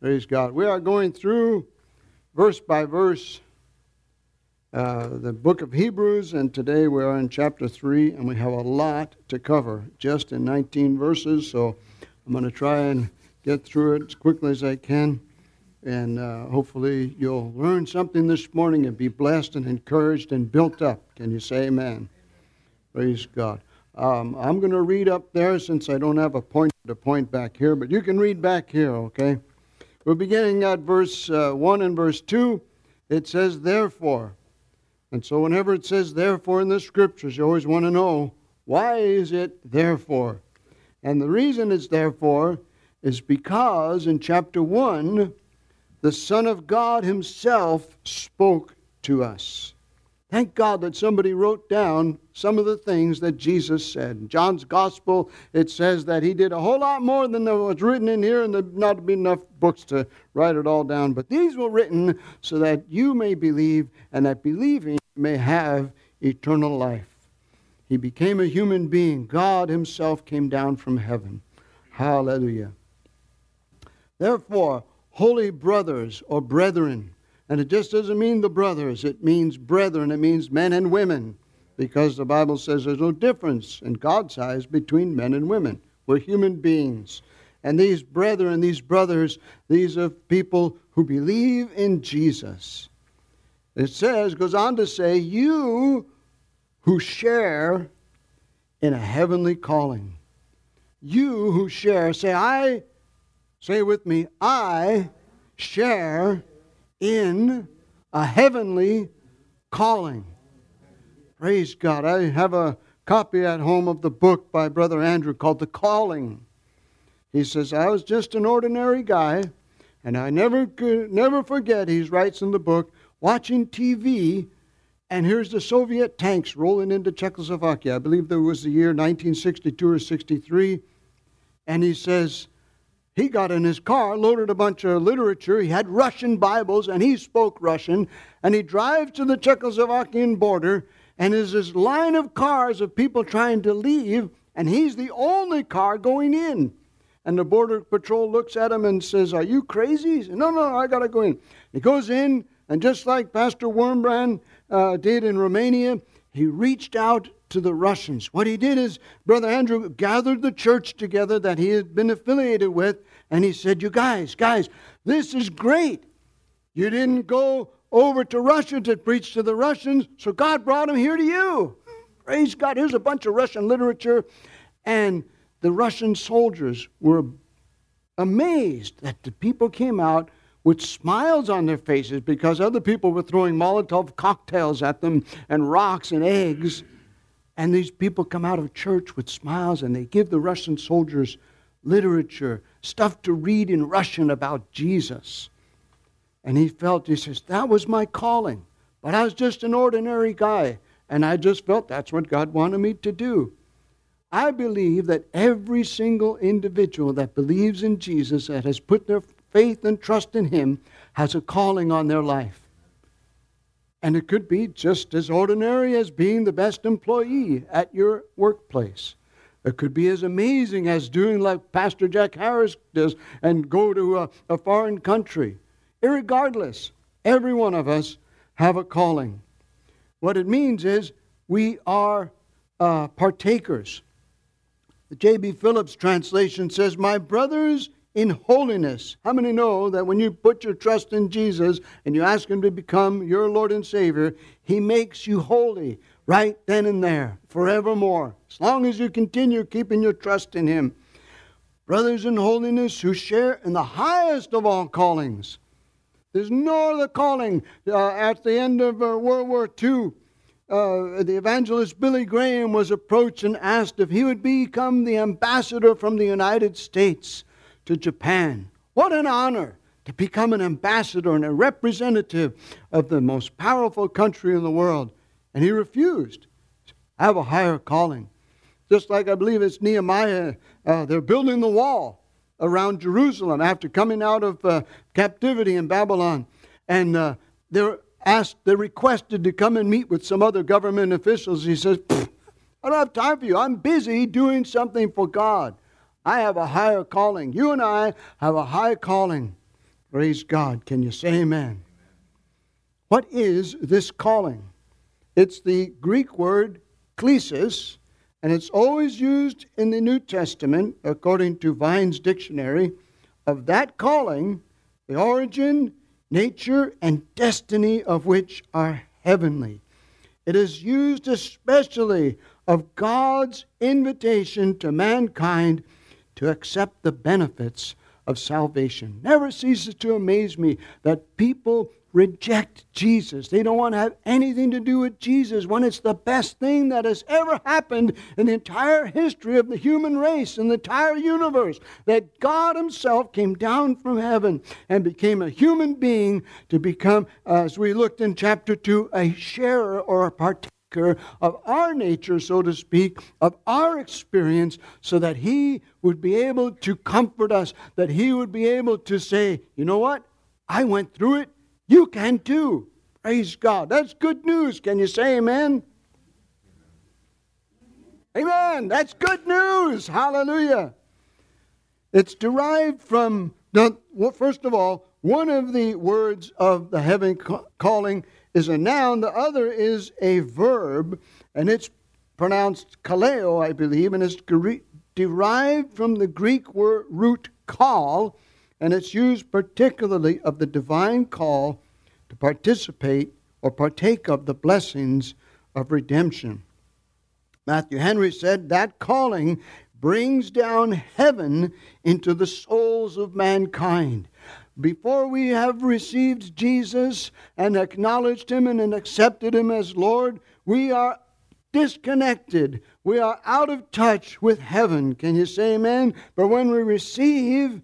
Praise God. We are going through verse by verse uh, the book of Hebrews, and today we are in chapter 3, and we have a lot to cover just in 19 verses. So I'm going to try and get through it as quickly as I can. And uh, hopefully you'll learn something this morning and be blessed and encouraged and built up. Can you say amen? Praise God. Um, I'm going to read up there since I don't have a point to point back here, but you can read back here, okay? We're beginning at verse uh, 1 and verse 2. It says, Therefore. And so, whenever it says therefore in the scriptures, you always want to know why is it therefore? And the reason it's therefore is because in chapter 1, the Son of God Himself spoke to us. Thank God that somebody wrote down some of the things that Jesus said. In John's Gospel, it says that he did a whole lot more than was written in here, and there'd not be enough books to write it all down. But these were written so that you may believe, and that believing may have eternal life. He became a human being. God Himself came down from heaven. Hallelujah. Therefore, holy brothers or brethren, and it just doesn't mean the brothers, it means brethren, it means men and women, because the Bible says there's no difference in God's eyes between men and women. We're human beings. And these brethren, these brothers, these are people who believe in Jesus. It says, goes on to say, you who share in a heavenly calling. You who share, say, I, say with me, I share in a heavenly calling. Praise God. I have a copy at home of the book by Brother Andrew called The Calling. He says, I was just an ordinary guy, and I never could, never forget, he writes in the book, watching TV, and here's the Soviet tanks rolling into Czechoslovakia. I believe there was the year 1962 or 63. And he says, he got in his car, loaded a bunch of literature. He had Russian Bibles, and he spoke Russian. And he drives to the Czechoslovakian border, and there's this line of cars of people trying to leave, and he's the only car going in. And the border patrol looks at him and says, Are you crazy? Says, No, no, I got to go in. He goes in, and just like Pastor Wurmbrand uh, did in Romania, he reached out to the Russians. What he did is, Brother Andrew gathered the church together that he had been affiliated with, and he said, You guys, guys, this is great. You didn't go over to Russia to preach to the Russians, so God brought him here to you. Praise God. Here's a bunch of Russian literature. And the Russian soldiers were amazed that the people came out with smiles on their faces because other people were throwing Molotov cocktails at them and rocks and eggs. And these people come out of church with smiles and they give the Russian soldiers literature, stuff to read in Russian about Jesus. And he felt, he says, that was my calling. But I was just an ordinary guy. And I just felt that's what God wanted me to do. I believe that every single individual that believes in Jesus, that has put their faith and trust in Him, has a calling on their life. And it could be just as ordinary as being the best employee at your workplace. It could be as amazing as doing like Pastor Jack Harris does and go to a, a foreign country. Irregardless, every one of us have a calling. What it means is we are uh, partakers. The J.B. Phillips translation says, My brothers in holiness. How many know that when you put your trust in Jesus and you ask Him to become your Lord and Savior, He makes you holy right then and there, forevermore, as long as you continue keeping your trust in Him. Brothers in holiness who share in the highest of all callings. There's no other calling. Uh, at the end of uh, World War II, uh, the evangelist Billy Graham was approached and asked if he would become the ambassador from the United States to Japan. What an honor to become an ambassador and a representative of the most powerful country in the world. And he refused. I have a higher calling. Just like I believe it's Nehemiah, uh, they're building the wall around Jerusalem after coming out of uh, captivity in Babylon. And uh, they're asked, they're requested to come and meet with some other government officials. He says, I don't have time for you. I'm busy doing something for God. I have a higher calling. You and I have a high calling. Praise God. Can you say amen? What is this calling? It's the Greek word klesis, and it's always used in the New Testament, according to Vine's dictionary, of that calling, the origin, nature, and destiny of which are heavenly. It is used especially of God's invitation to mankind to accept the benefits of salvation. Never ceases to amaze me that people reject Jesus. They don't want to have anything to do with Jesus when it's the best thing that has ever happened in the entire history of the human race and the entire universe. That God Himself came down from heaven and became a human being to become, as we looked in chapter 2, a sharer or a partaker of our nature, so to speak, of our experience, so that He would be able to comfort us, that He would be able to say, you know what? I went through it. You can too. Praise God. That's good news. Can you say amen? Amen. That's good news. Hallelujah. It's derived from, well, first of all, one of the words of the heaven calling is a noun, the other is a verb, and it's pronounced kaleo, I believe, and it's derived from the Greek word root call, and it's used particularly of the divine call to participate or partake of the blessings of redemption. Matthew Henry said that calling brings down heaven into the souls of mankind. Before we have received Jesus and acknowledged Him and accepted Him as Lord, we are disconnected. We are out of touch with heaven. Can you say amen? But when we receive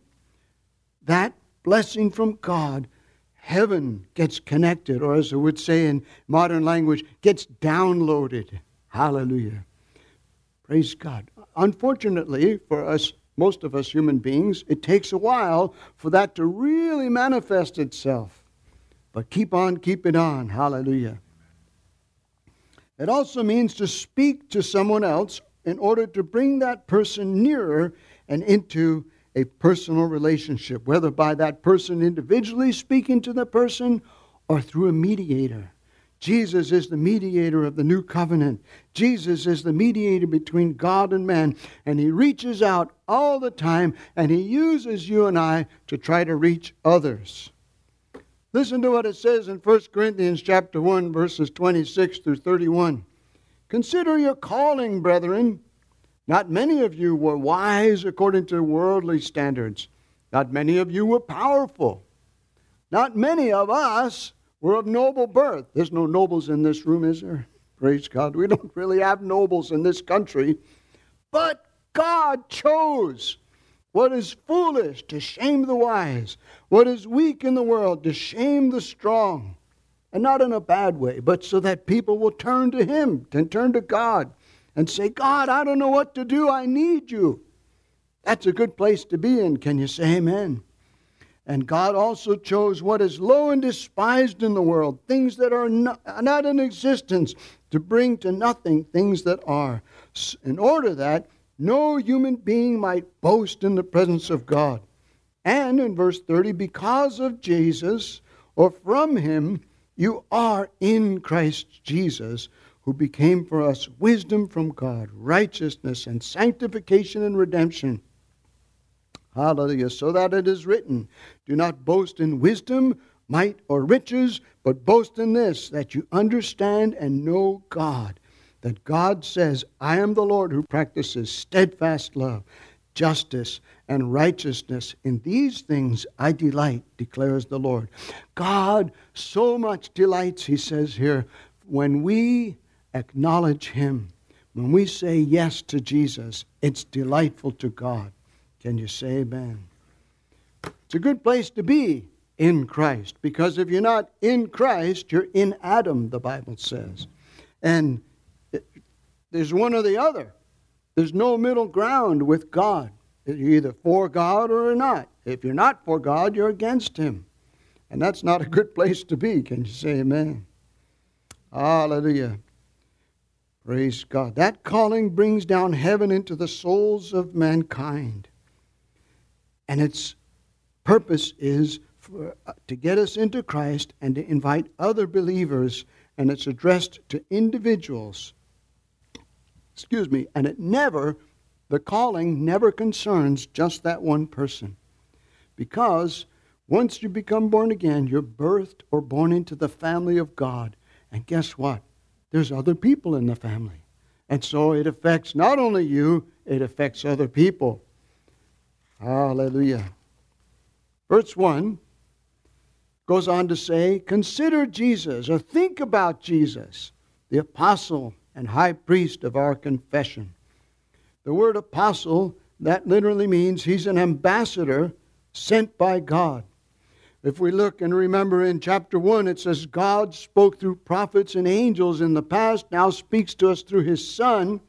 that blessing from God, heaven gets connected, or as I would say in modern language, gets downloaded. Hallelujah. Praise God. Unfortunately for us, most of us human beings, it takes a while for that to really manifest itself. But keep on keeping on. Hallelujah. It also means to speak to someone else in order to bring that person nearer and into a personal relationship, whether by that person individually speaking to the person or through a mediator. Jesus is the mediator of the new covenant. Jesus is the mediator between God and man. And he reaches out all the time and he uses you and I to try to reach others. Listen to what it says in 1 Corinthians chapter 1 verses 26 through 31. Consider your calling, brethren. Not many of you were wise according to worldly standards. Not many of you were powerful. Not many of us were of noble birth. There's no nobles in this room, is there? Praise God. We don't really have nobles in this country. But God chose what is foolish to shame the wise, what is weak in the world to shame the strong. And not in a bad way, but so that people will turn to Him and turn to God and say, God, I don't know what to do. I need you. That's a good place to be in. Can you say amen? And God also chose what is low and despised in the world, things that are not, in existence, to bring to nothing things that are, in order that no human being might boast in the presence of God. And in verse 30, because of Jesus, or from him, you are in Christ Jesus who became for us wisdom from God, righteousness and sanctification and redemption. Hallelujah. So that it is written, Do not boast in wisdom, might, or riches, but boast in this, that you understand and know God. That God says, I am the Lord who practices steadfast love, justice, and righteousness. In these things I delight, declares the Lord. God so much delights, he says here, when we acknowledge Him, when we say yes to Jesus, it's delightful to God. Can you say amen? It's a good place to be in Christ because if you're not in Christ, you're in Adam, the Bible says. And it, there's one or the other. There's no middle ground with God. You're either for God or not. If you're not for God, you're against Him. And that's not a good place to be. Can you say amen? Hallelujah. Praise God. That calling brings down heaven into the souls of mankind. And its purpose is for, uh, to get us into Christ and to invite other believers, and it's addressed to individuals. Excuse me, and it never, the calling never concerns just that one person. Because once you become born again, you're birthed or born into the family of God. And guess what? There's other people in the family. And so it affects not only you, it affects other people. Hallelujah. Verse 1 goes on to say, Consider Jesus, or think about Jesus, the apostle and high priest of our confession. The word apostle, that literally means he's an ambassador sent by God. If we look and remember in chapter 1, it says, God spoke through prophets and angels in the past, now speaks to us through his Son.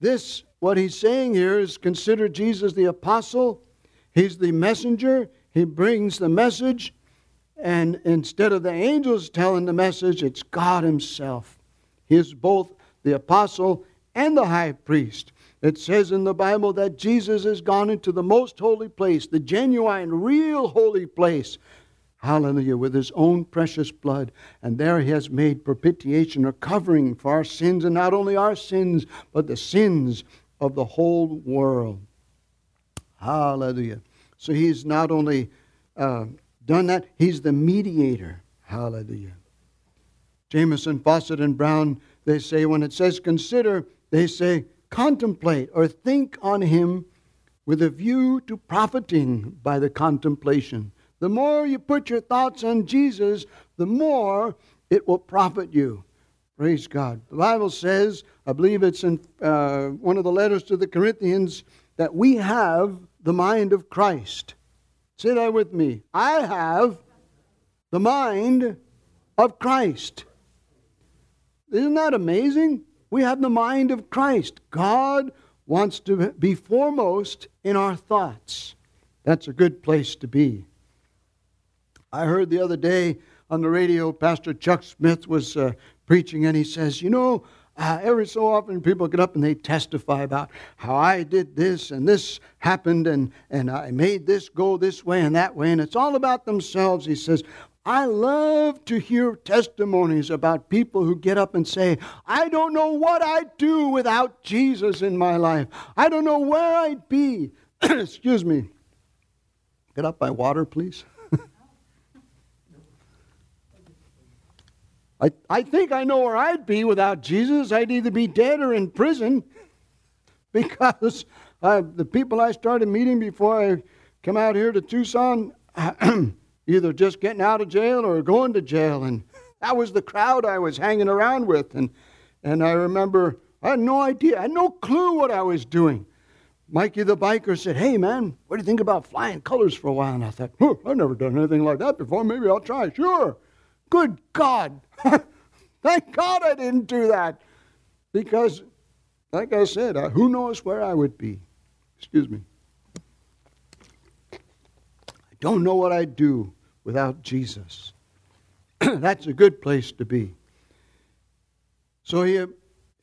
This, what he's saying here, is consider Jesus the apostle. He's the messenger. He brings the message. And instead of the angels telling the message, it's God Himself. He is both the apostle and the high priest. It says in the Bible that Jesus has gone into the most holy place, the genuine, real holy place. Hallelujah, with his own precious blood. And there he has made propitiation or covering for our sins, and not only our sins, but the sins of the whole world. Hallelujah. So he's not only uh, done that, he's the mediator. Hallelujah. Jamieson, Fausset, and Brown, they say when it says consider, they say contemplate or think on him with a view to profiting by the contemplation. The more you put your thoughts on Jesus, the more it will profit you. Praise God. The Bible says, I believe it's in uh, one of the letters to the Corinthians, that we have the mind of Christ. Say that with me. I have the mind of Christ. Isn't that amazing? We have the mind of Christ. God wants to be foremost in our thoughts. That's a good place to be. I heard the other day on the radio, Pastor Chuck Smith was uh, preaching, and he says, You know, uh, every so often people get up and they testify about how I did this and this happened and, and I made this go this way and that way, and it's all about themselves. He says, I love to hear testimonies about people who get up and say, I don't know what I'd do without Jesus in my life. I don't know where I'd be. Excuse me. Get up my water, please. I, I think I know where I'd be without Jesus. I'd either be dead or in prison because uh, the people I started meeting before I come out here to Tucson, either just getting out of jail or going to jail. And that was the crowd I was hanging around with. And, and I remember I had no idea, I had no clue what I was doing. Mikey the biker said, Hey man, what do you think about flying colors for a while? And I thought, huh, I've never done anything like that before. Maybe I'll try. Sure. Good God. Thank God I didn't do that. Because, like I said, uh, who knows where I would be? Excuse me. I don't know what I'd do without Jesus. That's a good place to be. So he,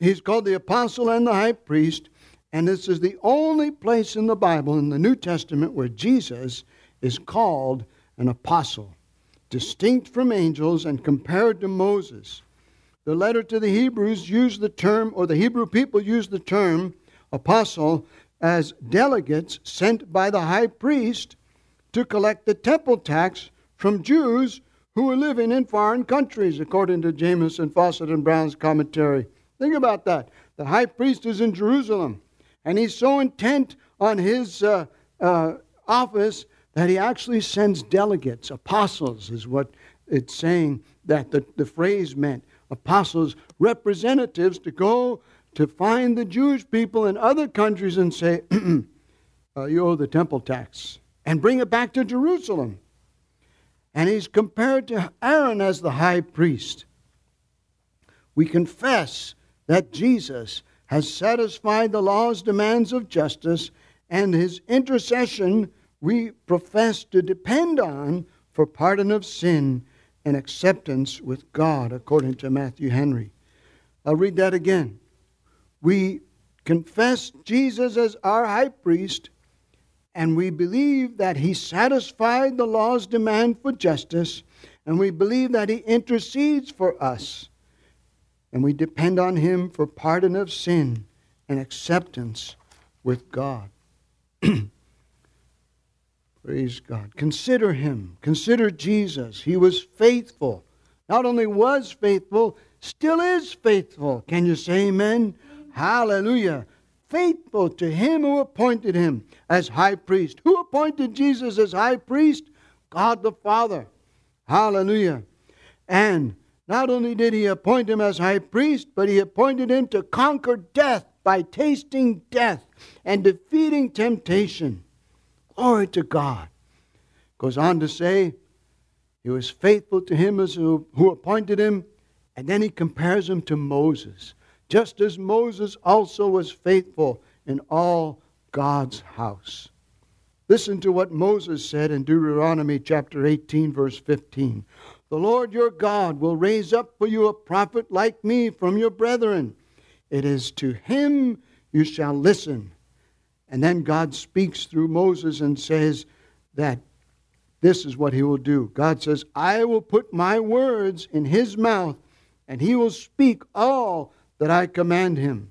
he's called the apostle and the high priest, and this is the only place in the Bible, in the New Testament, where Jesus is called an apostle, distinct from angels and compared to Moses. The letter to the Hebrews used the term, or the Hebrew people used the term apostle as delegates sent by the high priest to collect the temple tax from Jews who were living in foreign countries, according to Jamieson, Fausset, and Brown's commentary. Think about that. The high priest is in Jerusalem, and he's so intent on his uh, uh, office that he actually sends delegates. Apostles is what it's saying that the, the phrase meant. Apostles, representatives to go to find the Jewish people in other countries and say, uh, You owe the temple tax, and bring it back to Jerusalem. And he's compared to Aaron as the high priest. We confess that Jesus has satisfied the law's demands of justice, and his intercession we profess to depend on for pardon of sin and acceptance with God, according to Matthew Henry. I'll read that again. We confess Jesus as our high priest and we believe that he satisfied the law's demand for justice, and we believe that he intercedes for us, and we depend on him for pardon of sin and acceptance with God. Praise God. Consider him. Consider Jesus. He was faithful. Not only was faithful, still is faithful. Can you say amen? amen? Hallelujah. Faithful to him who appointed him as high priest. Who appointed Jesus as high priest? God the Father. Hallelujah. And not only did he appoint him as high priest, but he appointed him to conquer death by tasting death and defeating temptation. Glory to God. Goes on to say, he was faithful to him as who, who appointed him, and then he compares him to Moses, just as Moses also was faithful in all God's house. Listen to what Moses said in Deuteronomy chapter 18, verse 15. The Lord your God will raise up for you a prophet like me from your brethren. It is to him you shall listen and then God speaks through Moses and says that this is what he will do. God says, I will put my words in his mouth, and he will speak all that I command him.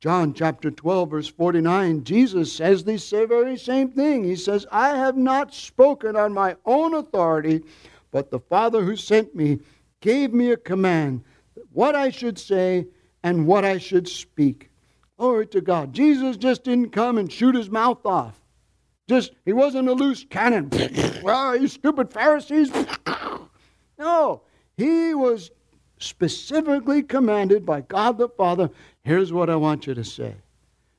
John chapter 12, verse 49, Jesus says the very same thing. He says, I have not spoken on my own authority, but the Father who sent me gave me a command what I should say and what I should speak. Glory to God. Jesus just didn't come and shoot his mouth off. Just, he wasn't a loose cannon. well, you stupid Pharisees. no, he was specifically commanded by God the Father here's what I want you to say.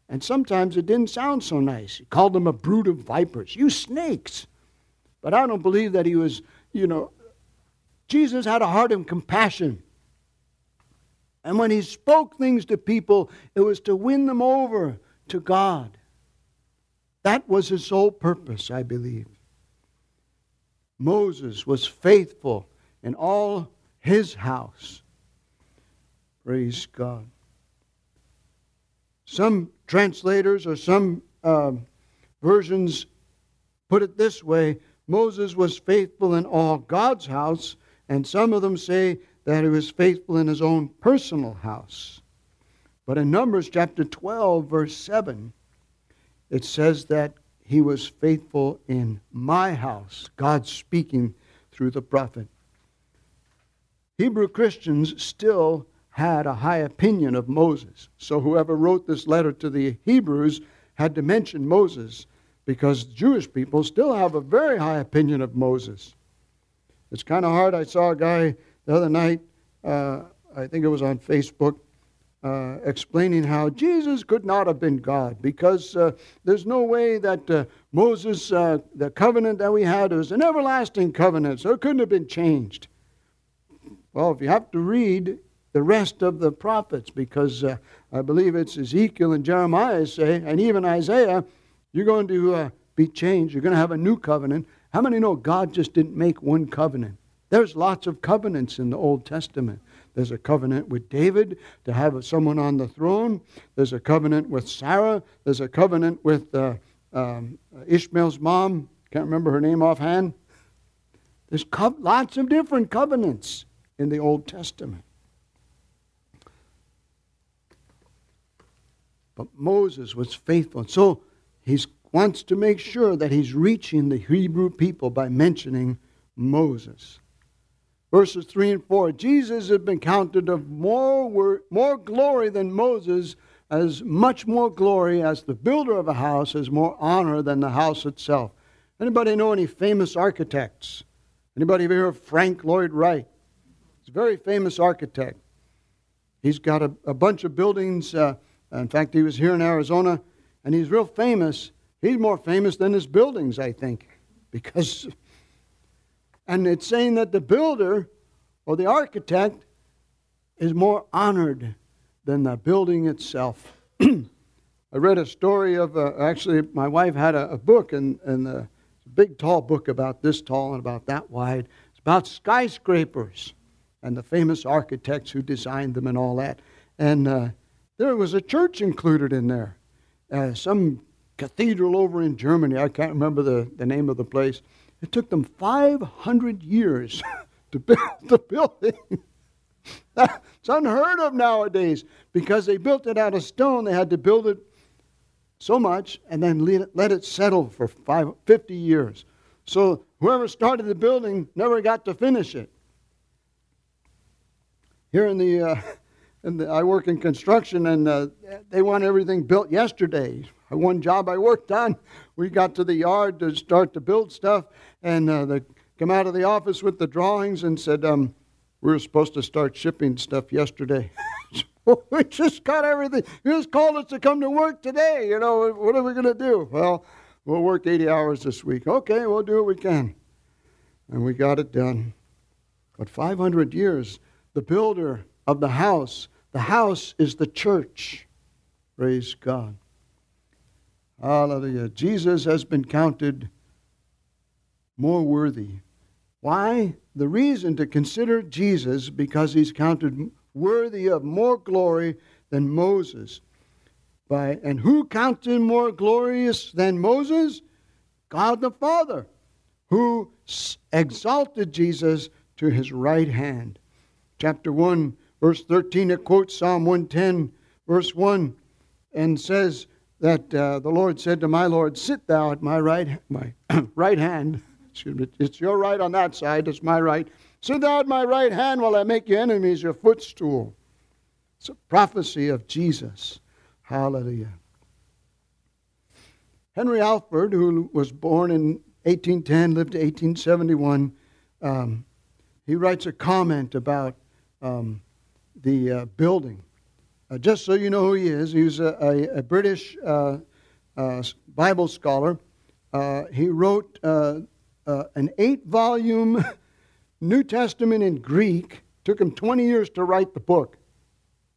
And sometimes it didn't sound so nice. He called them a brood of vipers. You snakes. But I don't believe that he was, you know, Jesus had a heart of compassion. And when he spoke things to people, it was to win them over to God. That was his sole purpose, I believe. Moses was faithful in all his house. Praise God. Some translators or some uh, versions put it this way Moses was faithful in all God's house, and some of them say that he was faithful in his own personal house. But in Numbers chapter 12, verse 7, it says that he was faithful in my house, God speaking through the prophet. Hebrew Christians still had a high opinion of Moses. So whoever wrote this letter to the Hebrews had to mention Moses because Jewish people still have a very high opinion of Moses. It's kind of hard. I saw a guy the other night, uh, I think it was on Facebook, uh, explaining how Jesus could not have been God because uh, there's no way that uh, Moses, uh, the covenant that we had, was an everlasting covenant, so it couldn't have been changed. Well, if you have to read the rest of the prophets, because uh, I believe it's Ezekiel and Jeremiah say, and even Isaiah, you're going to be changed. You're going to have a new covenant. How many know God just didn't make one covenant? There's lots of covenants in the Old Testament. There's a covenant with David to have someone on the throne. There's a covenant with Sarah. There's a covenant with uh, um, Ishmael's mom. Can't remember her name offhand. There's co- lots of different covenants in the Old Testament. But Moses was faithful. So he wants to make sure that he's reaching the Hebrew people by mentioning Moses verses 3 and 4. Jesus had been counted of more, more glory than Moses, as much more glory as the builder of a house has more honor than the house itself. Anybody know any famous architects? Anybody ever hear of Frank Lloyd Wright? He's a very famous architect. He's got a, a bunch of buildings. Uh, in fact, he was here in Arizona, and he's real famous. He's more famous than his buildings, I think, because and it's saying that the builder or the architect is more honored than the building itself. I read a story of, uh, actually, my wife had a, a book, and, and a big, tall book about this tall and about that wide. It's about skyscrapers and the famous architects who designed them and all that. And uh, there was a church included in there. Uh, some cathedral over in Germany. I can't remember the, the name of the place. It took them 500 years to build the building. That's unheard of nowadays because they built it out of stone. They had to build it so much and then let it settle for five, 50 years. So whoever started the building never got to finish it. Here in the, uh, in the I work in construction and uh, they want everything built yesterday. One job I worked on, we got to the yard to start to build stuff, and uh, they come out of the office with the drawings and said, um, "We were supposed to start shipping stuff yesterday." we just got everything. You just called us to come to work today. You know, what are we going to do? Well, we'll work 80 hours this week. Okay, we'll do what we can. And we got it done. But 500 years, the builder of the house, the house is the church. Praise God. Hallelujah. Jesus has been counted more worthy. Why? The reason to consider Jesus because he's counted worthy of more glory than Moses. By, and who counts him more glorious than Moses? God the Father, who exalted Jesus to his right hand. Chapter 1, verse 13, it quotes Psalm 110, verse 1, and says that uh, the Lord said to my Lord, Sit thou at my right, my right hand. It's your right on that side, it's my right. Sit thou at my right hand while I make your enemies your footstool. It's a prophecy of Jesus. Hallelujah. Henry Alford, who was born in 1810, lived to 1871, um, he writes a comment about um, the uh, building. Uh, just so you know who he is, he's a, a, a British uh, uh Bible scholar. Uh, he wrote uh, an eight volume New Testament in Greek. Took him 20 years to write the book.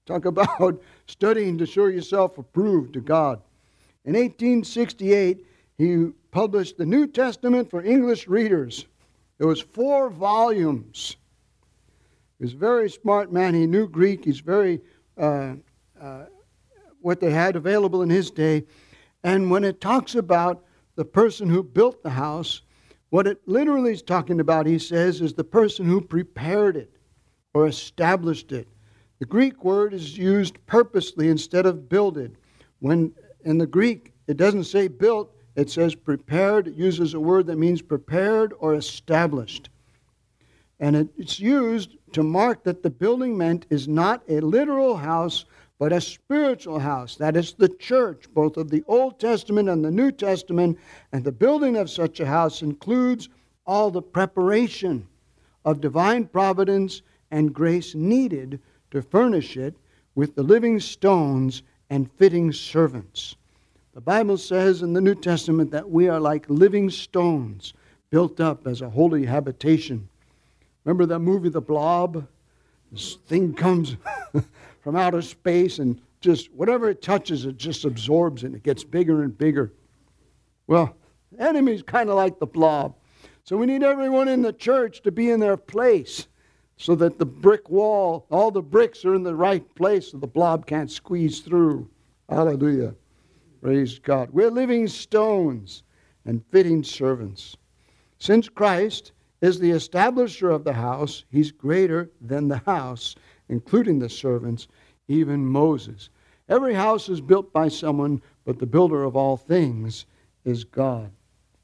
Talk about studying to show yourself approved to God. In 1868, he published the New Testament for English readers. It was four volumes. He was a very smart man. He knew Greek. He's very uh, uh, what they had available in his day. And when it talks about the person who built the house, what it literally is talking about, he says, is the person who prepared it or established it. The Greek word is used purposely instead of builded. When in the Greek it doesn't say built, it says prepared. It uses a word that means prepared or established. And it's used to mark that the building meant is not a literal house, but a spiritual house. That is the church, both of the Old Testament and the New Testament. And the building of such a house includes all the preparation of divine providence and grace needed to furnish it with the living stones and fitting servants. The Bible says in the New Testament that we are like living stones built up as a holy habitation. Remember that movie, The Blob? This thing comes from outer space and just whatever it touches, it just absorbs and it gets bigger and bigger. Well, the enemy's kind of like the blob. So we need everyone in the church to be in their place so that the brick wall, all the bricks are in the right place so the blob can't squeeze through. Hallelujah. Praise God. We're living stones and fitting servants. Since Christ is the establisher of the house, he's greater than the house including the servants, even Moses. Every house is built by someone, but the builder of all things is God.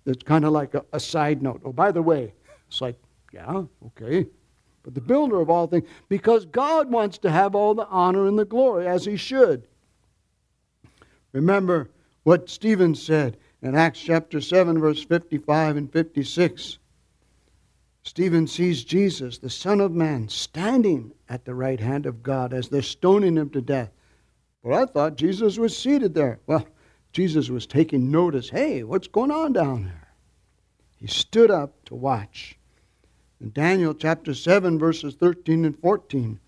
It's kind of like a, a, side note. Oh, by the way, it's like, yeah, okay. But the builder of all things, because God wants to have all the honor and the glory, as he should. Remember what Stephen said in Acts chapter 7, verse 55 and 56. Stephen sees Jesus, the Son of Man, standing at the right hand of God as they're stoning him to death. Well, I thought Jesus was seated there. Well, Jesus was taking notice. Hey, what's going on down there? He stood up to watch. In Daniel chapter 7, verses 13 and 14,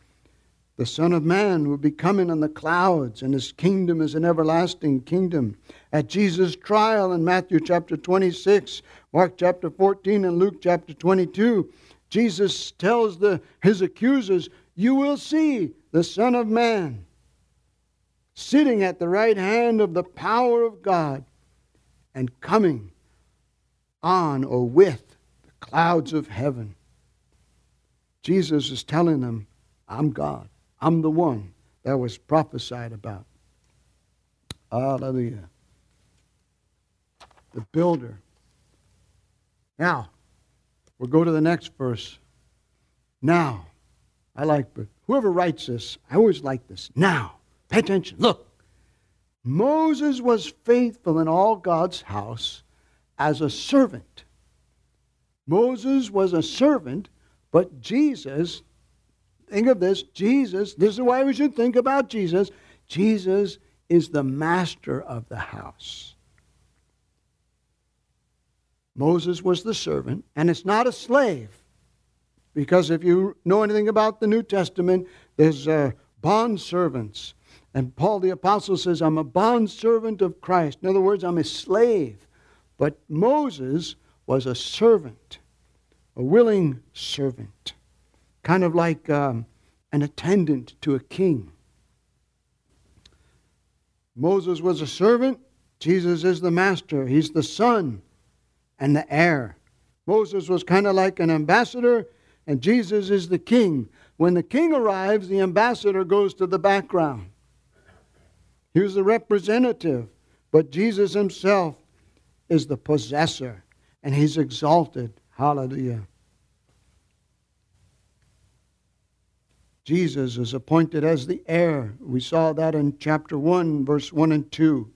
the Son of Man will be coming on the clouds, and his kingdom is an everlasting kingdom. At Jesus' trial in Matthew chapter 26, Mark chapter 14, and Luke chapter 22, Jesus tells the, his accusers, You will see the Son of Man sitting at the right hand of the power of God. and coming on or with the clouds of heaven. Jesus is telling them, I'm God. I'm the one that was prophesied about. Hallelujah. The builder. Now, we'll go to the next verse. Now, I like, but whoever writes this, I always like this. Now, pay attention. Look, Moses was faithful in all God's house as a servant. Moses was a servant, but Jesus, think of this Jesus, this is why we should think about Jesus. Jesus is the master of the house. Moses was the servant, and it's not a slave. Because if you know anything about the New Testament, there's uh, bond servants. And Paul the Apostle says, I'm a bond servant of Christ. In other words, I'm a slave. But Moses was a servant, a willing servant, kind of like um, an attendant to a king. Moses was a servant, Jesus is the master, he's the son and the heir. Moses was kind of like an ambassador, and Jesus is the king. When the king arrives, the ambassador goes to the background. He was the representative, but Jesus himself is the possessor, and he's exalted. Hallelujah. Jesus is appointed as the heir. We saw that in chapter 1, verse 1 and 2.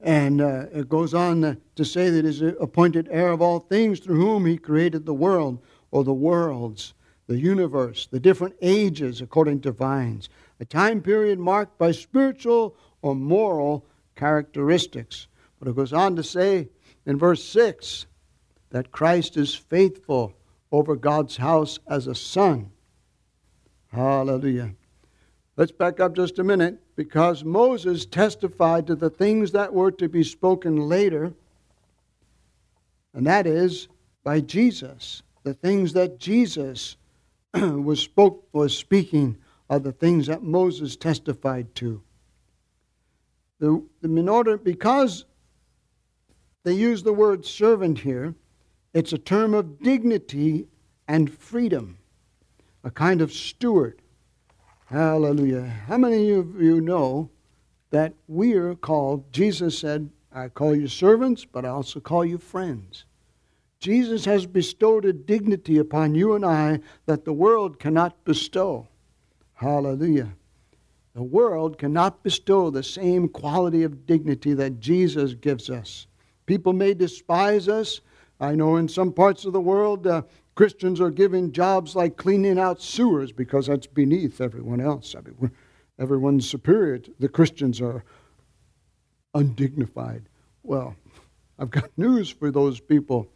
And uh, it goes on to say that he's appointed heir of all things through whom he created the world, or the worlds, the universe, the different ages according to Vine's, a time period marked by spiritual or moral characteristics. But it goes on to say in verse 6 that Christ is faithful over God's house as a son. Hallelujah. Let's back up just a minute because Moses testified to the things that were to be spoken later, and that is by Jesus. The things that Jesus was spoke was speaking are the things that Moses testified to. The, in order because they use the word servant here, it's a term of dignity and freedom, a kind of steward. Hallelujah. How many of you know that we are called, Jesus said, I call you servants, but I also call you friends. Jesus has bestowed a dignity upon you and I that the world cannot bestow. Hallelujah. The world cannot bestow the same quality of dignity that Jesus gives us. People may despise us. I know in some parts of the world, uh, Christians are given jobs like cleaning out sewers because that's beneath everyone else. I mean, everyone's superior. The Christians are undignified. Well, I've got news for those people.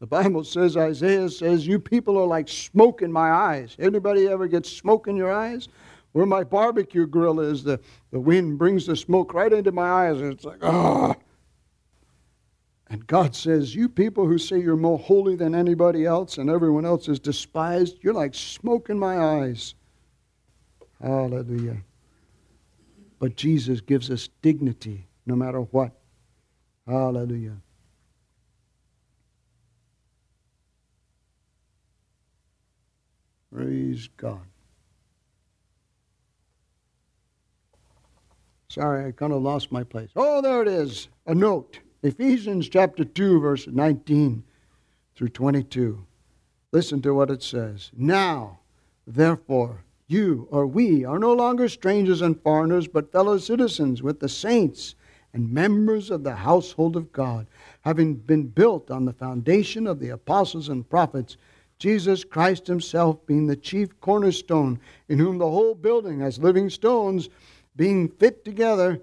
The Bible says, Isaiah says, You people are like smoke in my eyes. Anybody ever get smoke in your eyes? Where my barbecue grill is, the, the wind brings the smoke right into my eyes, and it's like, ah. And God says, You people who say you're more holy than anybody else and everyone else is despised, you're like smoke in my eyes. Hallelujah. But Jesus gives us dignity no matter what. Hallelujah. Praise God. Sorry, I kind of lost my place. Oh, there it is. A note. Ephesians chapter 2, verse 19 through 22. Listen to what it says. Now, therefore, you or we are no longer strangers and foreigners, but fellow citizens with the saints and members of the household of God, having been built on the foundation of the apostles and prophets, Jesus Christ Himself being the chief cornerstone, in whom the whole building, as living stones, being fit together,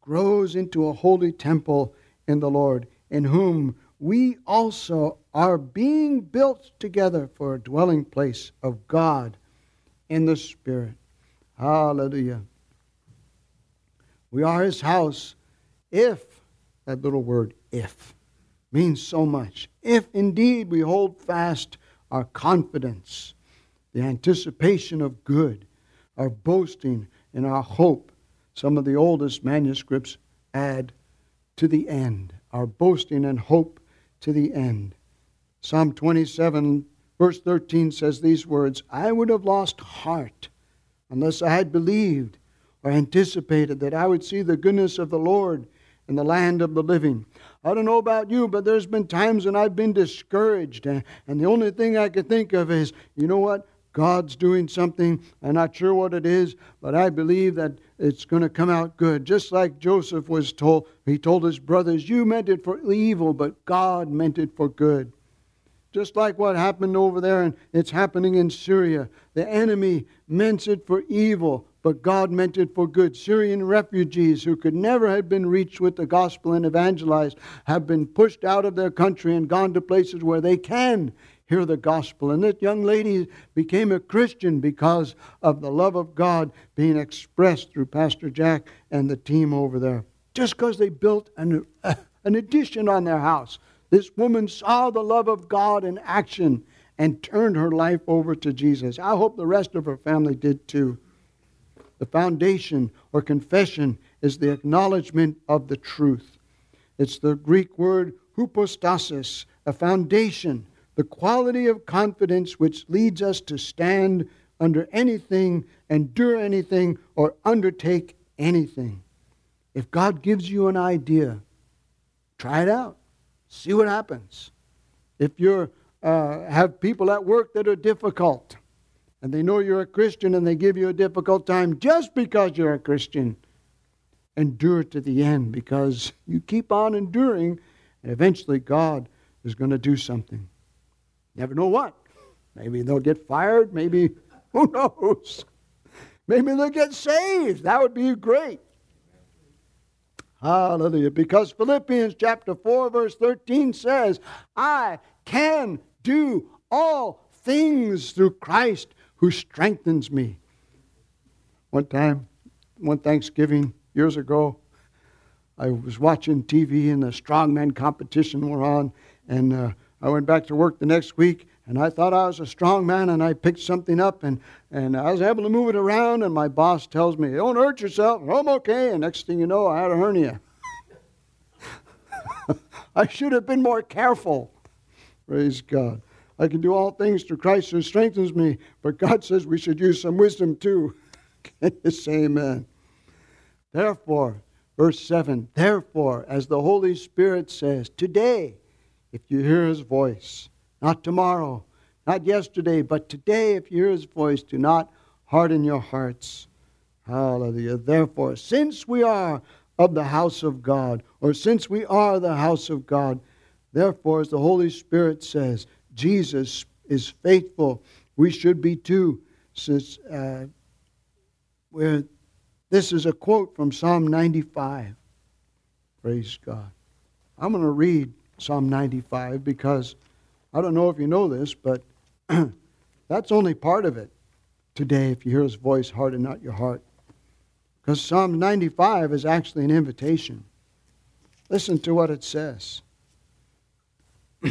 grows into a holy temple in the Lord, in whom we also are being built together for a dwelling place of God in the Spirit. Hallelujah. We are His house if, that little word, if, means so much. If indeed we hold fast our confidence, the anticipation of good, our boasting in our hope. Some of the oldest manuscripts add to the end, our boasting and hope to the end. Psalm 27, verse 13 says these words I would have lost heart unless I had believed or anticipated that I would see the goodness of the Lord in the land of the living. I don't know about you, but there's been times when I've been discouraged, and, and the only thing I could think of is, you know what? God's doing something. I'm not sure what it is, but I believe that it's going to come out good. Just like Joseph was told, he told his brothers, You meant it for evil, but God meant it for good. Just like what happened over there, and it's happening in Syria. The enemy meant it for evil, but God meant it for good. Syrian refugees who could never have been reached with the gospel and evangelized have been pushed out of their country and gone to places where they can hear the gospel. And this young lady became a Christian because of the love of God being expressed through Pastor Jack and the team over there. Just because they built an, uh, an addition on their house. This woman saw the love of God in action and turned her life over to Jesus. I hope the rest of her family did too. The foundation or confession is the acknowledgement of the truth. It's the Greek word hypostasis, a foundation, the quality of confidence which leads us to stand under anything, endure anything, or undertake anything. If God gives you an idea, try it out. See what happens. If you uh, have people at work that are difficult, and they know you're a Christian and they give you a difficult time just because you're a Christian, endure to the end because you keep on enduring, and eventually God is going to do something. Never know what. Maybe they'll get fired. Maybe, who knows? Maybe they'll get saved. That would be great. Hallelujah. Because Philippians chapter 4, verse 13 says, I can do all things through Christ who strengthens me. One time, one Thanksgiving years ago, I was watching TV and the strongman competition were on, and uh, I went back to work the next week, and I thought I was a strong man, and I picked something up, and, and I was able to move it around, and my boss tells me, don't hurt yourself, I'm okay, and next thing you know, I had a hernia. I should have been more careful. Praise God. I can do all things through Christ who strengthens me. But God says we should use some wisdom too. Can you say amen? Therefore, verse 7 Therefore, as the Holy Spirit says, today, if you hear his voice, not tomorrow, not yesterday, but today, if you hear his voice, do not harden your hearts. Hallelujah. Therefore, since we are of the house of God, or since we are the house of God, therefore, as the Holy Spirit says, Jesus is faithful. We should be too. Since, uh, where this is a quote from Psalm 95. Praise God. I'm going to read Psalm 95 because I don't know if you know this, but that's only part of it today. If you hear his voice, harden not your heart. Because Psalm 95 is actually an invitation. Listen to what it says.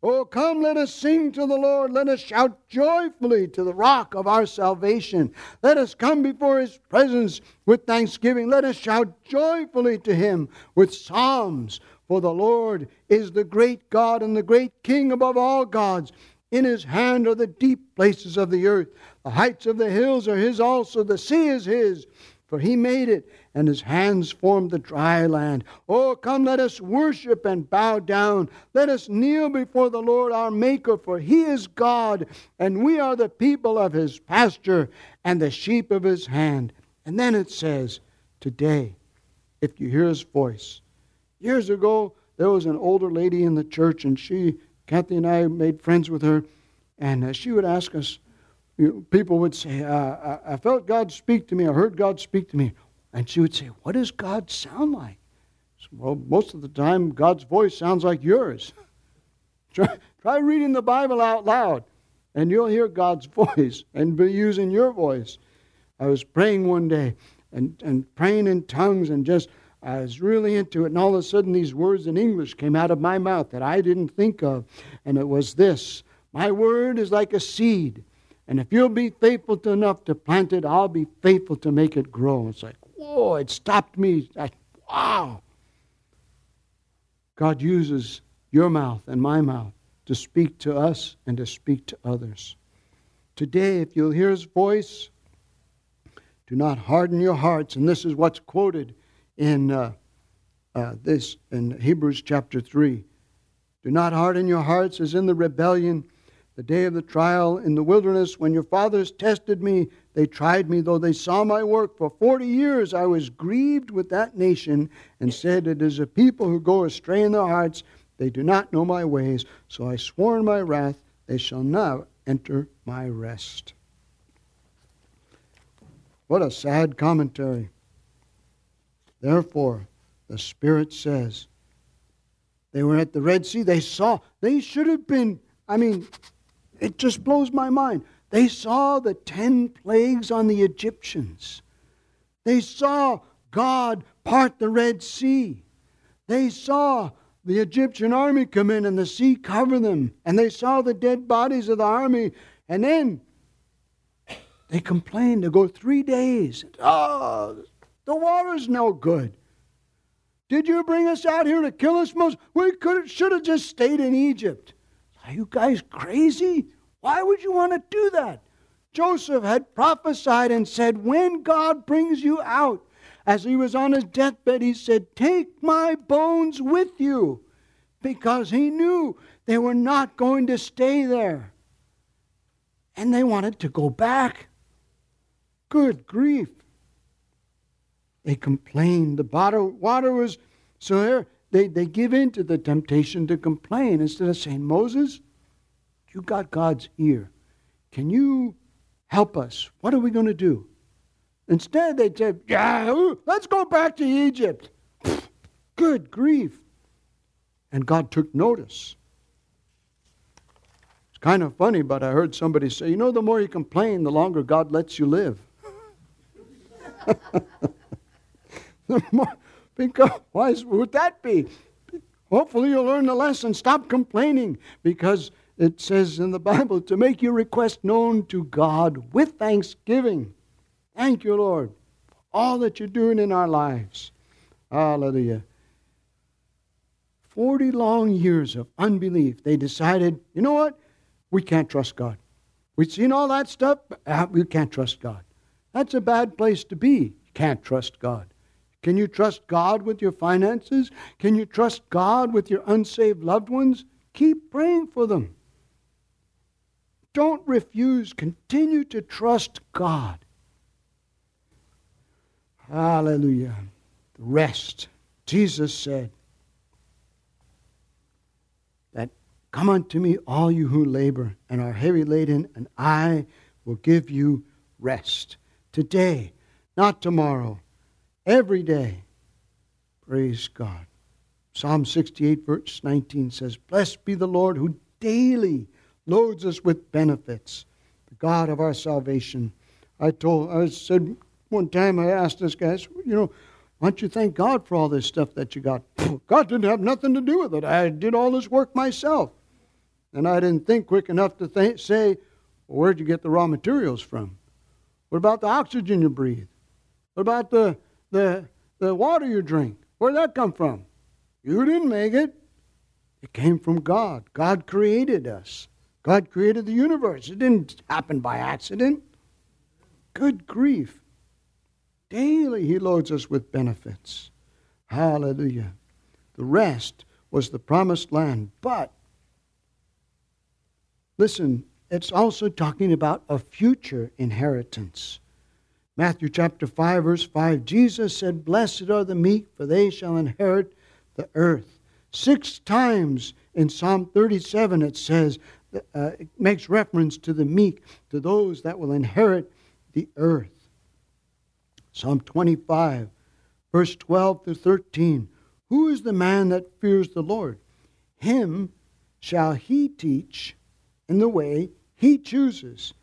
Oh, come, let us sing to the Lord. Let us shout joyfully to the rock of our salvation. Let us come before his presence with thanksgiving. Let us shout joyfully to him with psalms. For the Lord is the great God and the great King above all gods. In his hand are the deep places of the earth. The heights of the hills are his also. The sea is his for he made it, and his hands formed the dry land. Oh, come, let us worship and bow down. Let us kneel before the Lord our Maker, for he is God, and we are the people of his pasture and the sheep of his hand. And then it says, Today, if you hear his voice. Years ago, there was an older lady in the church, and she, Kathy and I made friends with her, and uh, she would ask us, you know, people would say, uh, I, I felt God speak to me, I heard God speak to me. And she would say, What does God sound like? Well, most of the time, God's voice sounds like yours. try, try reading the Bible out loud, and you'll hear God's voice and be using your voice. I was praying one day and, and praying in tongues and just, I was really into it, and all of a sudden these words in English came out of my mouth that I didn't think of. And it was this My word is like a seed and if you'll be faithful to enough to plant it, I'll be faithful to make it grow. It's like, whoa, it stopped me. I, wow. God uses your mouth and my mouth to speak to us and to speak to others. Today, if you'll hear his voice, do not harden your hearts. And this is what's quoted in uh, uh, this in Hebrews chapter 3. Do not harden your hearts as in the rebellion, the day of the trial in the wilderness, when your fathers tested me. They tried me, though they saw my work. For forty years I was grieved with that nation and said, It is a people who go astray in their hearts. They do not know my ways. So I swore in my wrath, They shall not enter my rest. What a sad commentary. Therefore, the Spirit says, they were at the Red Sea. They saw, they should have been, I mean, it just blows my mind. They saw the ten plagues on the Egyptians. They saw God part the Red Sea. They saw the Egyptian army come in and the sea cover them. And they saw the dead bodies of the army. And then they complained They go three days. Oh, the water's no good. Did you bring us out here to kill us, Moses? We could should have just stayed in Egypt. Are you guys crazy? Why would you want to do that? Joseph had prophesied and said, When God brings you out, as he was on his deathbed, he said, Take my bones with you, because he knew they were not going to stay there. And they wanted to go back. Good grief. They complained. The water was so they, they give in to the temptation to complain instead of saying, Moses, you got God's ear. Can you help us? What are we going to do? Instead, they said, Yeah, let's go back to Egypt. Good grief. And God took notice. It's kind of funny, but I heard somebody say, You know, the more you complain, the longer God lets you live. because why would that be? Hopefully, you'll learn the lesson. Stop complaining because it says in the Bible to make your request known to God with thanksgiving. Thank you, Lord, for all that you're doing in our lives. Hallelujah. 40 long years of unbelief, they decided, you know what? We can't trust God. We've seen all that stuff, but uh, we can't trust God. That's a bad place to be. You can't trust God. Can you trust God with your finances? Can you trust God with your unsaved loved ones? Keep praying for them. Don't refuse. Continue to trust God. Hallelujah. Rest. Jesus said that, Come unto me, all you who labor and are heavy laden, and I will give you rest. Today, not tomorrow every day. Praise God. Psalm 68, verse 19 says, Blessed be the Lord who daily loads us with benefits, the God of our salvation. I told, I said one time, I asked this guy, you know, why don't you thank God for all this stuff that you got? God didn't have nothing to do with it. I did all this work myself. And I didn't think quick enough to th- say, well, where'd you get the raw materials from? What about the oxygen you breathe? What about the the, the water you drink. Where'd that come from? You didn't make it. It came from God. God created us. God created the universe. It didn't happen by accident. Good grief. Daily He loads us with benefits. Hallelujah. The rest was the promised land. But, listen, it's also talking about a future inheritance. Matthew chapter 5, verse 5, Jesus said, Blessed are the meek, for they shall inherit the earth. Six times in Psalm 37 it says, uh, it makes reference to the meek, to those that will inherit the earth. Psalm 25, verse 12 to 13. Who is the man that fears the Lord? Him shall he teach in the way he chooses.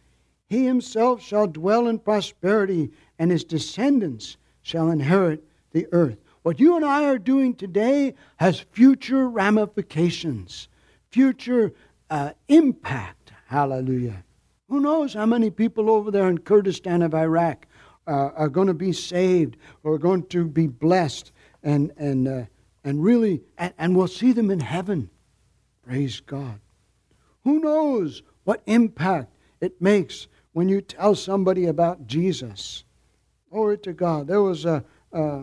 He himself shall dwell in prosperity, and his descendants shall inherit the earth. What you and I are doing today has future ramifications, future uh, impact. Hallelujah. Who knows how many people over there in Kurdistan of Iraq uh, are going to be saved or going to be blessed and, and, uh, and really, and, and we'll see them in heaven. Praise God. Who knows what impact it makes when you tell somebody about Jesus? Glory to God. There was a, uh,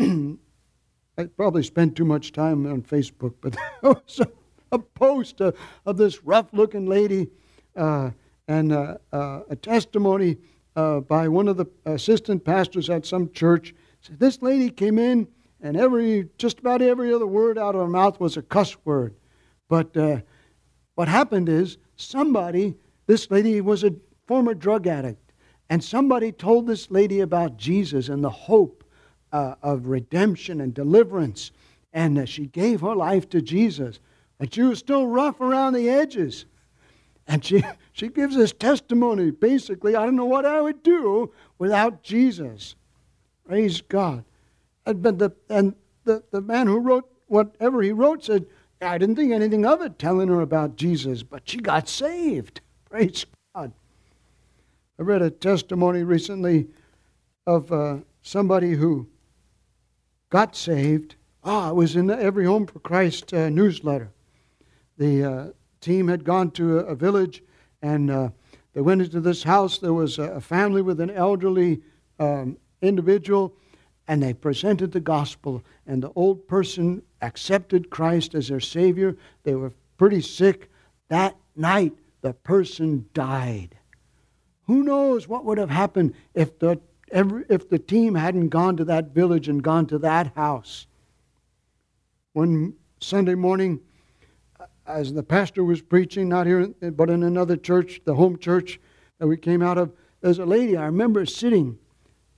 I probably spent too much time on Facebook, but there was a, a post of, of this rough looking lady uh, and uh, uh, a testimony uh, by one of the assistant pastors at some church. Said, this lady came in, and every just about every other word out of her mouth was a cuss word. But uh, what happened is somebody, this lady was a former drug addict, and somebody told this lady about Jesus and the hope uh, of redemption and deliverance. And uh, she gave her life to Jesus. But she was still rough around the edges. And she, she gives this testimony basically, I don't know what I would do without Jesus. Praise God. And, but the, and the, the man who wrote whatever he wrote said, I didn't think anything of it telling her about Jesus, but she got saved. Praise God. I read a testimony recently of uh, somebody who got saved. Ah, it was in the Every Home for Christ uh, newsletter. The uh, team had gone to a, a village and uh, they went into this house. There was a, a family with an elderly um, individual, and they presented the gospel. And the old person accepted Christ as their Savior. They were pretty sick. That night, the person died. Who knows what would have happened if the, every, if the team hadn't gone to that village and gone to that house? One Sunday morning, as the pastor was preaching, not here, but in another church, the home church that we came out of, there's a lady I remember sitting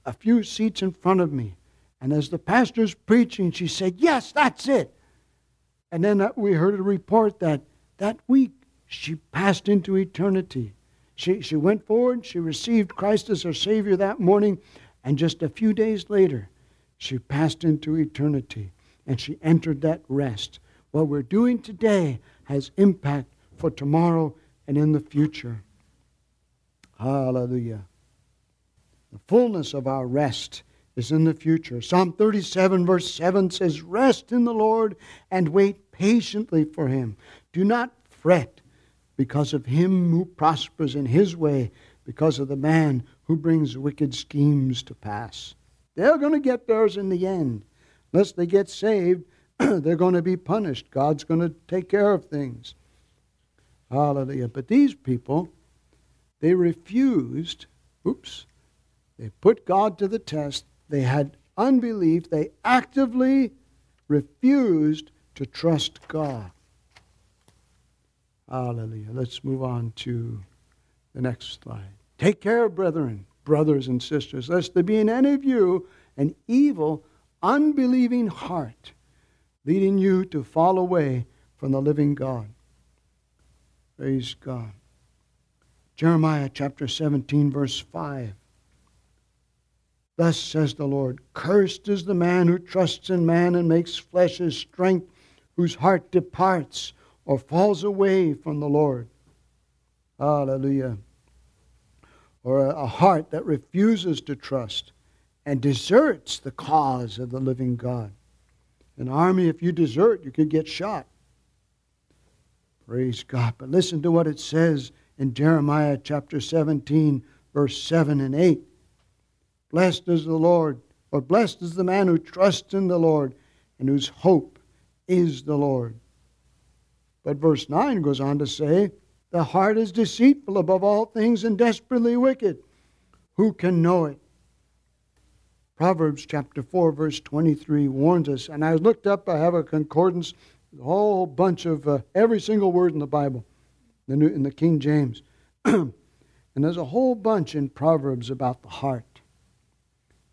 a few seats in front of me. And as the pastor's preaching, she said, Yes, that's it. And then uh, we heard a report that that week she passed into eternity. She, she went forward, she received Christ as her Savior that morning, and just a few days later, she passed into eternity and she entered that rest. What we're doing today has impact for tomorrow and in the future. Hallelujah. The fullness of our rest is in the future. Psalm 37, verse 7 says, Rest in the Lord and wait patiently for him. Do not fret because of him who prospers in his way, because of the man who brings wicked schemes to pass. They're going to get theirs in the end. Unless they get saved, they're going to be punished. God's going to take care of things. Hallelujah. But these people, they refused, oops, they put God to the test. They had unbelief. They actively refused to trust God. Hallelujah. Let's move on to the next slide. Take care, brethren, brothers and sisters, lest there be in any of you an evil, unbelieving heart leading you to fall away from the living God. Praise God. Jeremiah chapter 17, verse 5. Thus says the Lord Cursed is the man who trusts in man and makes flesh his strength, whose heart departs or falls away from the Lord. Hallelujah. Or a, heart that refuses to trust and deserts the cause of the living God. An army, if you desert, you could get shot. Praise God. But listen to what it says in Jeremiah chapter 17, verse 7 and 8. Blessed is the Lord, or blessed is the man who trusts in the Lord and whose hope is the Lord. But verse 9 goes on to say, The heart is deceitful above all things and desperately wicked. Who can know it? Proverbs chapter 4, verse 23 warns us. And I looked up, I have a concordance, a whole bunch of uh, every single word in the Bible, the New, in the King James. and there's a whole bunch in Proverbs about the heart.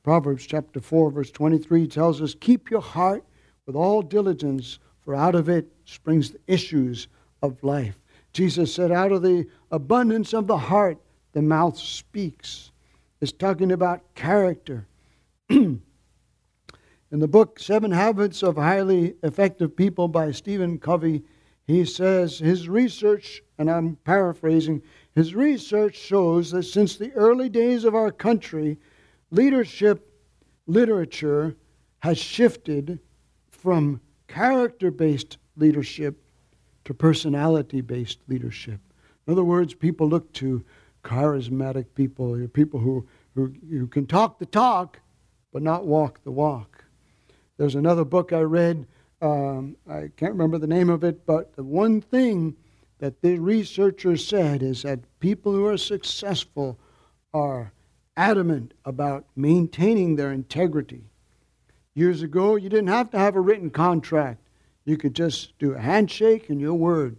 Proverbs chapter 4, verse 23 tells us, Keep your heart with all diligence, for out of it springs the issues of life. Jesus said, Out of the abundance of the heart, the mouth speaks. It's talking about character in the book Seven Habits of Highly Effective People by Stephen Covey, he says his research, and I'm paraphrasing, his research shows that since the early days of our country, leadership literature has shifted from character based leadership to personality based leadership. In other words, people look to charismatic people, people who, who, who can talk the talk but not walk the walk. There's another book I read, um, I can't remember the name of it, but the one thing that the researcher said is that people who are successful are adamant about maintaining their integrity. Years ago, you didn't have to have a written contract. You could just do a handshake and your word,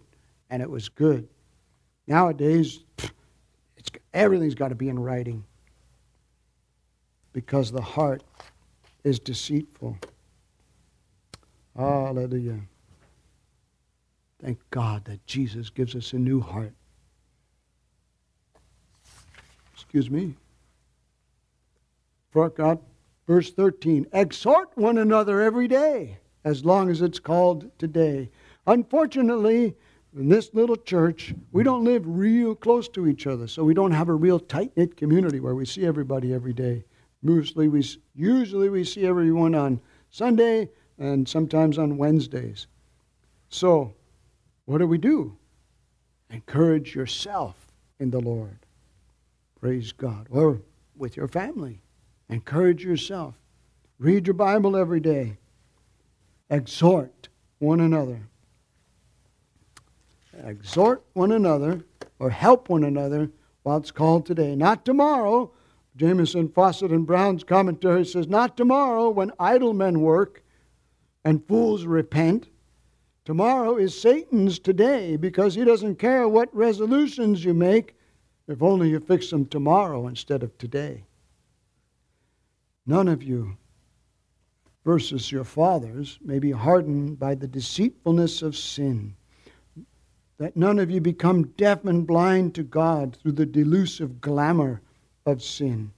and it was good. Nowadays, everything's got to be in writing because the heart is deceitful. Hallelujah. Thank God that Jesus gives us a new heart. Excuse me. For God, verse 13, exhort one another every day, as long as it's called today. Unfortunately, in this little church, we don't live real close to each other, so we don't have a real tight knit community where we see everybody every day. Usually we, usually we see everyone on Sunday and sometimes on Wednesdays. So, what do we do? Encourage yourself in the Lord. Praise God. Or with your family. Encourage yourself. Read your Bible every day. Exhort one another. Exhort one another or help one another while it's called today. Not tomorrow. Jamieson, Fausset, and Brown's commentary says, Not tomorrow when idle men work and fools repent. Tomorrow is Satan's today because he doesn't care what resolutions you make if only you fix them tomorrow instead of today. None of you versus your fathers may be hardened by the deceitfulness of sin. That none of you become deaf and blind to God through the delusive glamour of sin.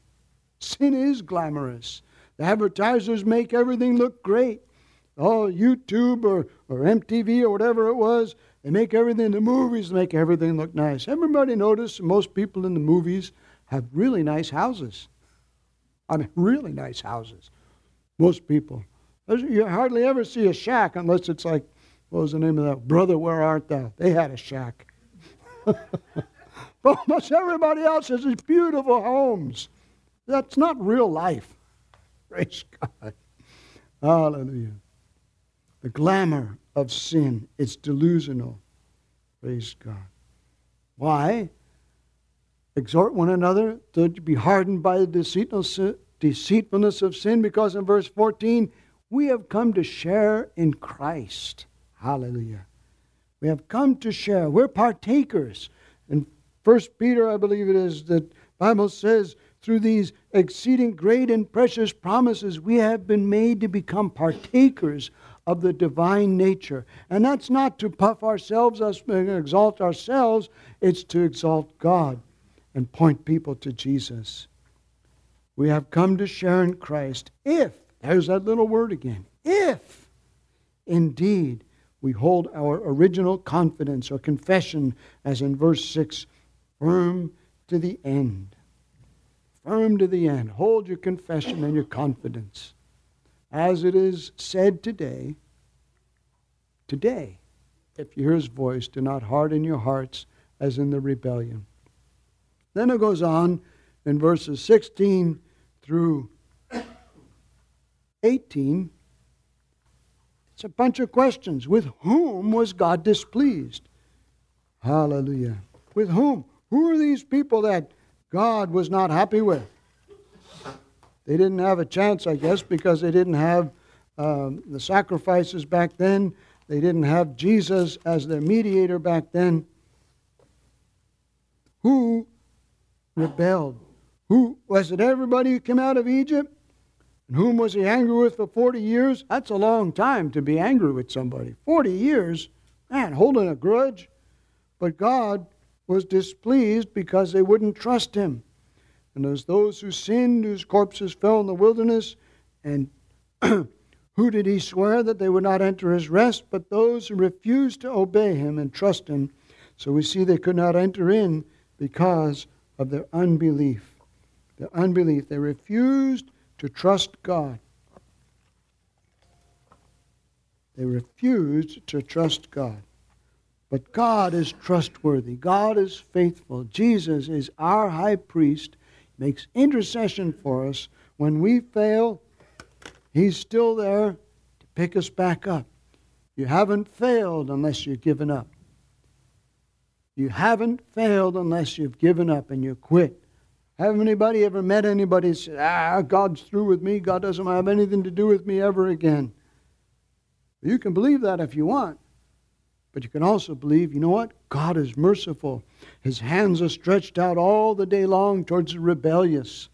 Sin is glamorous. The advertisers make everything look great oh, YouTube or, or MTV or whatever it was, they make everything, the movies make everything look nice. Everybody notice most people in the movies have really nice houses. I mean, really nice houses. Most people. You hardly ever see a shack unless it's like, what was the name of that? Brother, where art thou? They had a shack. but almost everybody else has these beautiful homes. That's not real life. Praise God. Hallelujah. The glamour of sin, it's delusional. Praise God. Why? Exhort one another to be hardened by the deceitfulness of sin, because in verse 14, we have come to share in Christ. Hallelujah. We have come to share. We're partakers. In First Peter, I believe it is, the Bible says, through these exceeding great and precious promises, we have been made to become partakers of the divine nature. And that's not to puff ourselves, us uh, exalt ourselves, it's to exalt God and point people to Jesus. We have come to share in Christ if, there's that little word again, if indeed we hold our original confidence or confession, as in verse 6, firm to the end. Firm to the end. Hold your confession and your confidence as it is said today, today, if you hear his voice, do not harden your hearts as in the rebellion. Then it goes on in verses 16 through 18. It's a bunch of questions. With whom was God displeased? Hallelujah. With whom? Who are these people that God was not happy with? They didn't have a chance, I guess, because they didn't have um, the sacrifices back then. They didn't have Jesus as their mediator back then. Who rebelled? Who was it? Everybody who came out of Egypt? And whom was he angry with for 40 years? That's a long time to be angry with somebody. 40 years? Man, holding a grudge. But God was displeased because they wouldn't trust him. And as those who sinned, whose corpses fell in the wilderness, and who did he swear that they would not enter his rest? But those who refused to obey him and trust him. So we see they could not enter in because of their unbelief. Their unbelief. They refused to trust God. They refused to trust God. But God is trustworthy. God is faithful. Jesus is our high priest, makes intercession for us. When we fail, He's still there to pick us back up. You haven't failed unless you've given up. You haven't failed unless you've given up and you quit. Have anybody ever met anybody say, ah, God's through with me. God doesn't have anything to do with me ever again. You can believe that if you want. But you can also believe, you know what? God is merciful. His hands are stretched out all the day long towards the rebellious.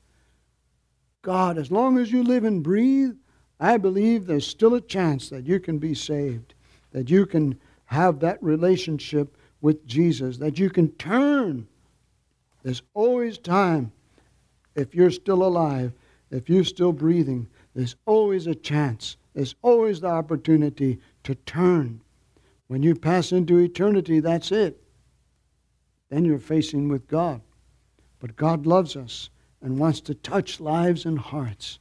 God, as long as you live and breathe, I believe there's still a chance that you can be saved, that you can have that relationship with Jesus, that you can turn. There's always time if you're still alive, if you're still breathing, there's always a chance. There's always the opportunity to turn. When you pass into eternity, that's it. Then you're facing with God. But God loves us and wants to touch lives and hearts.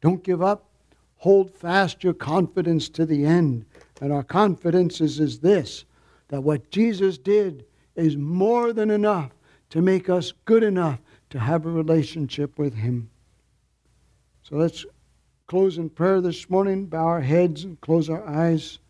Don't give up. Hold fast your confidence to the end. And our confidence is, is this that what Jesus did is more than enough to make us good enough to have a relationship with Him. So let's close in prayer this morning, bow our heads and close our eyes.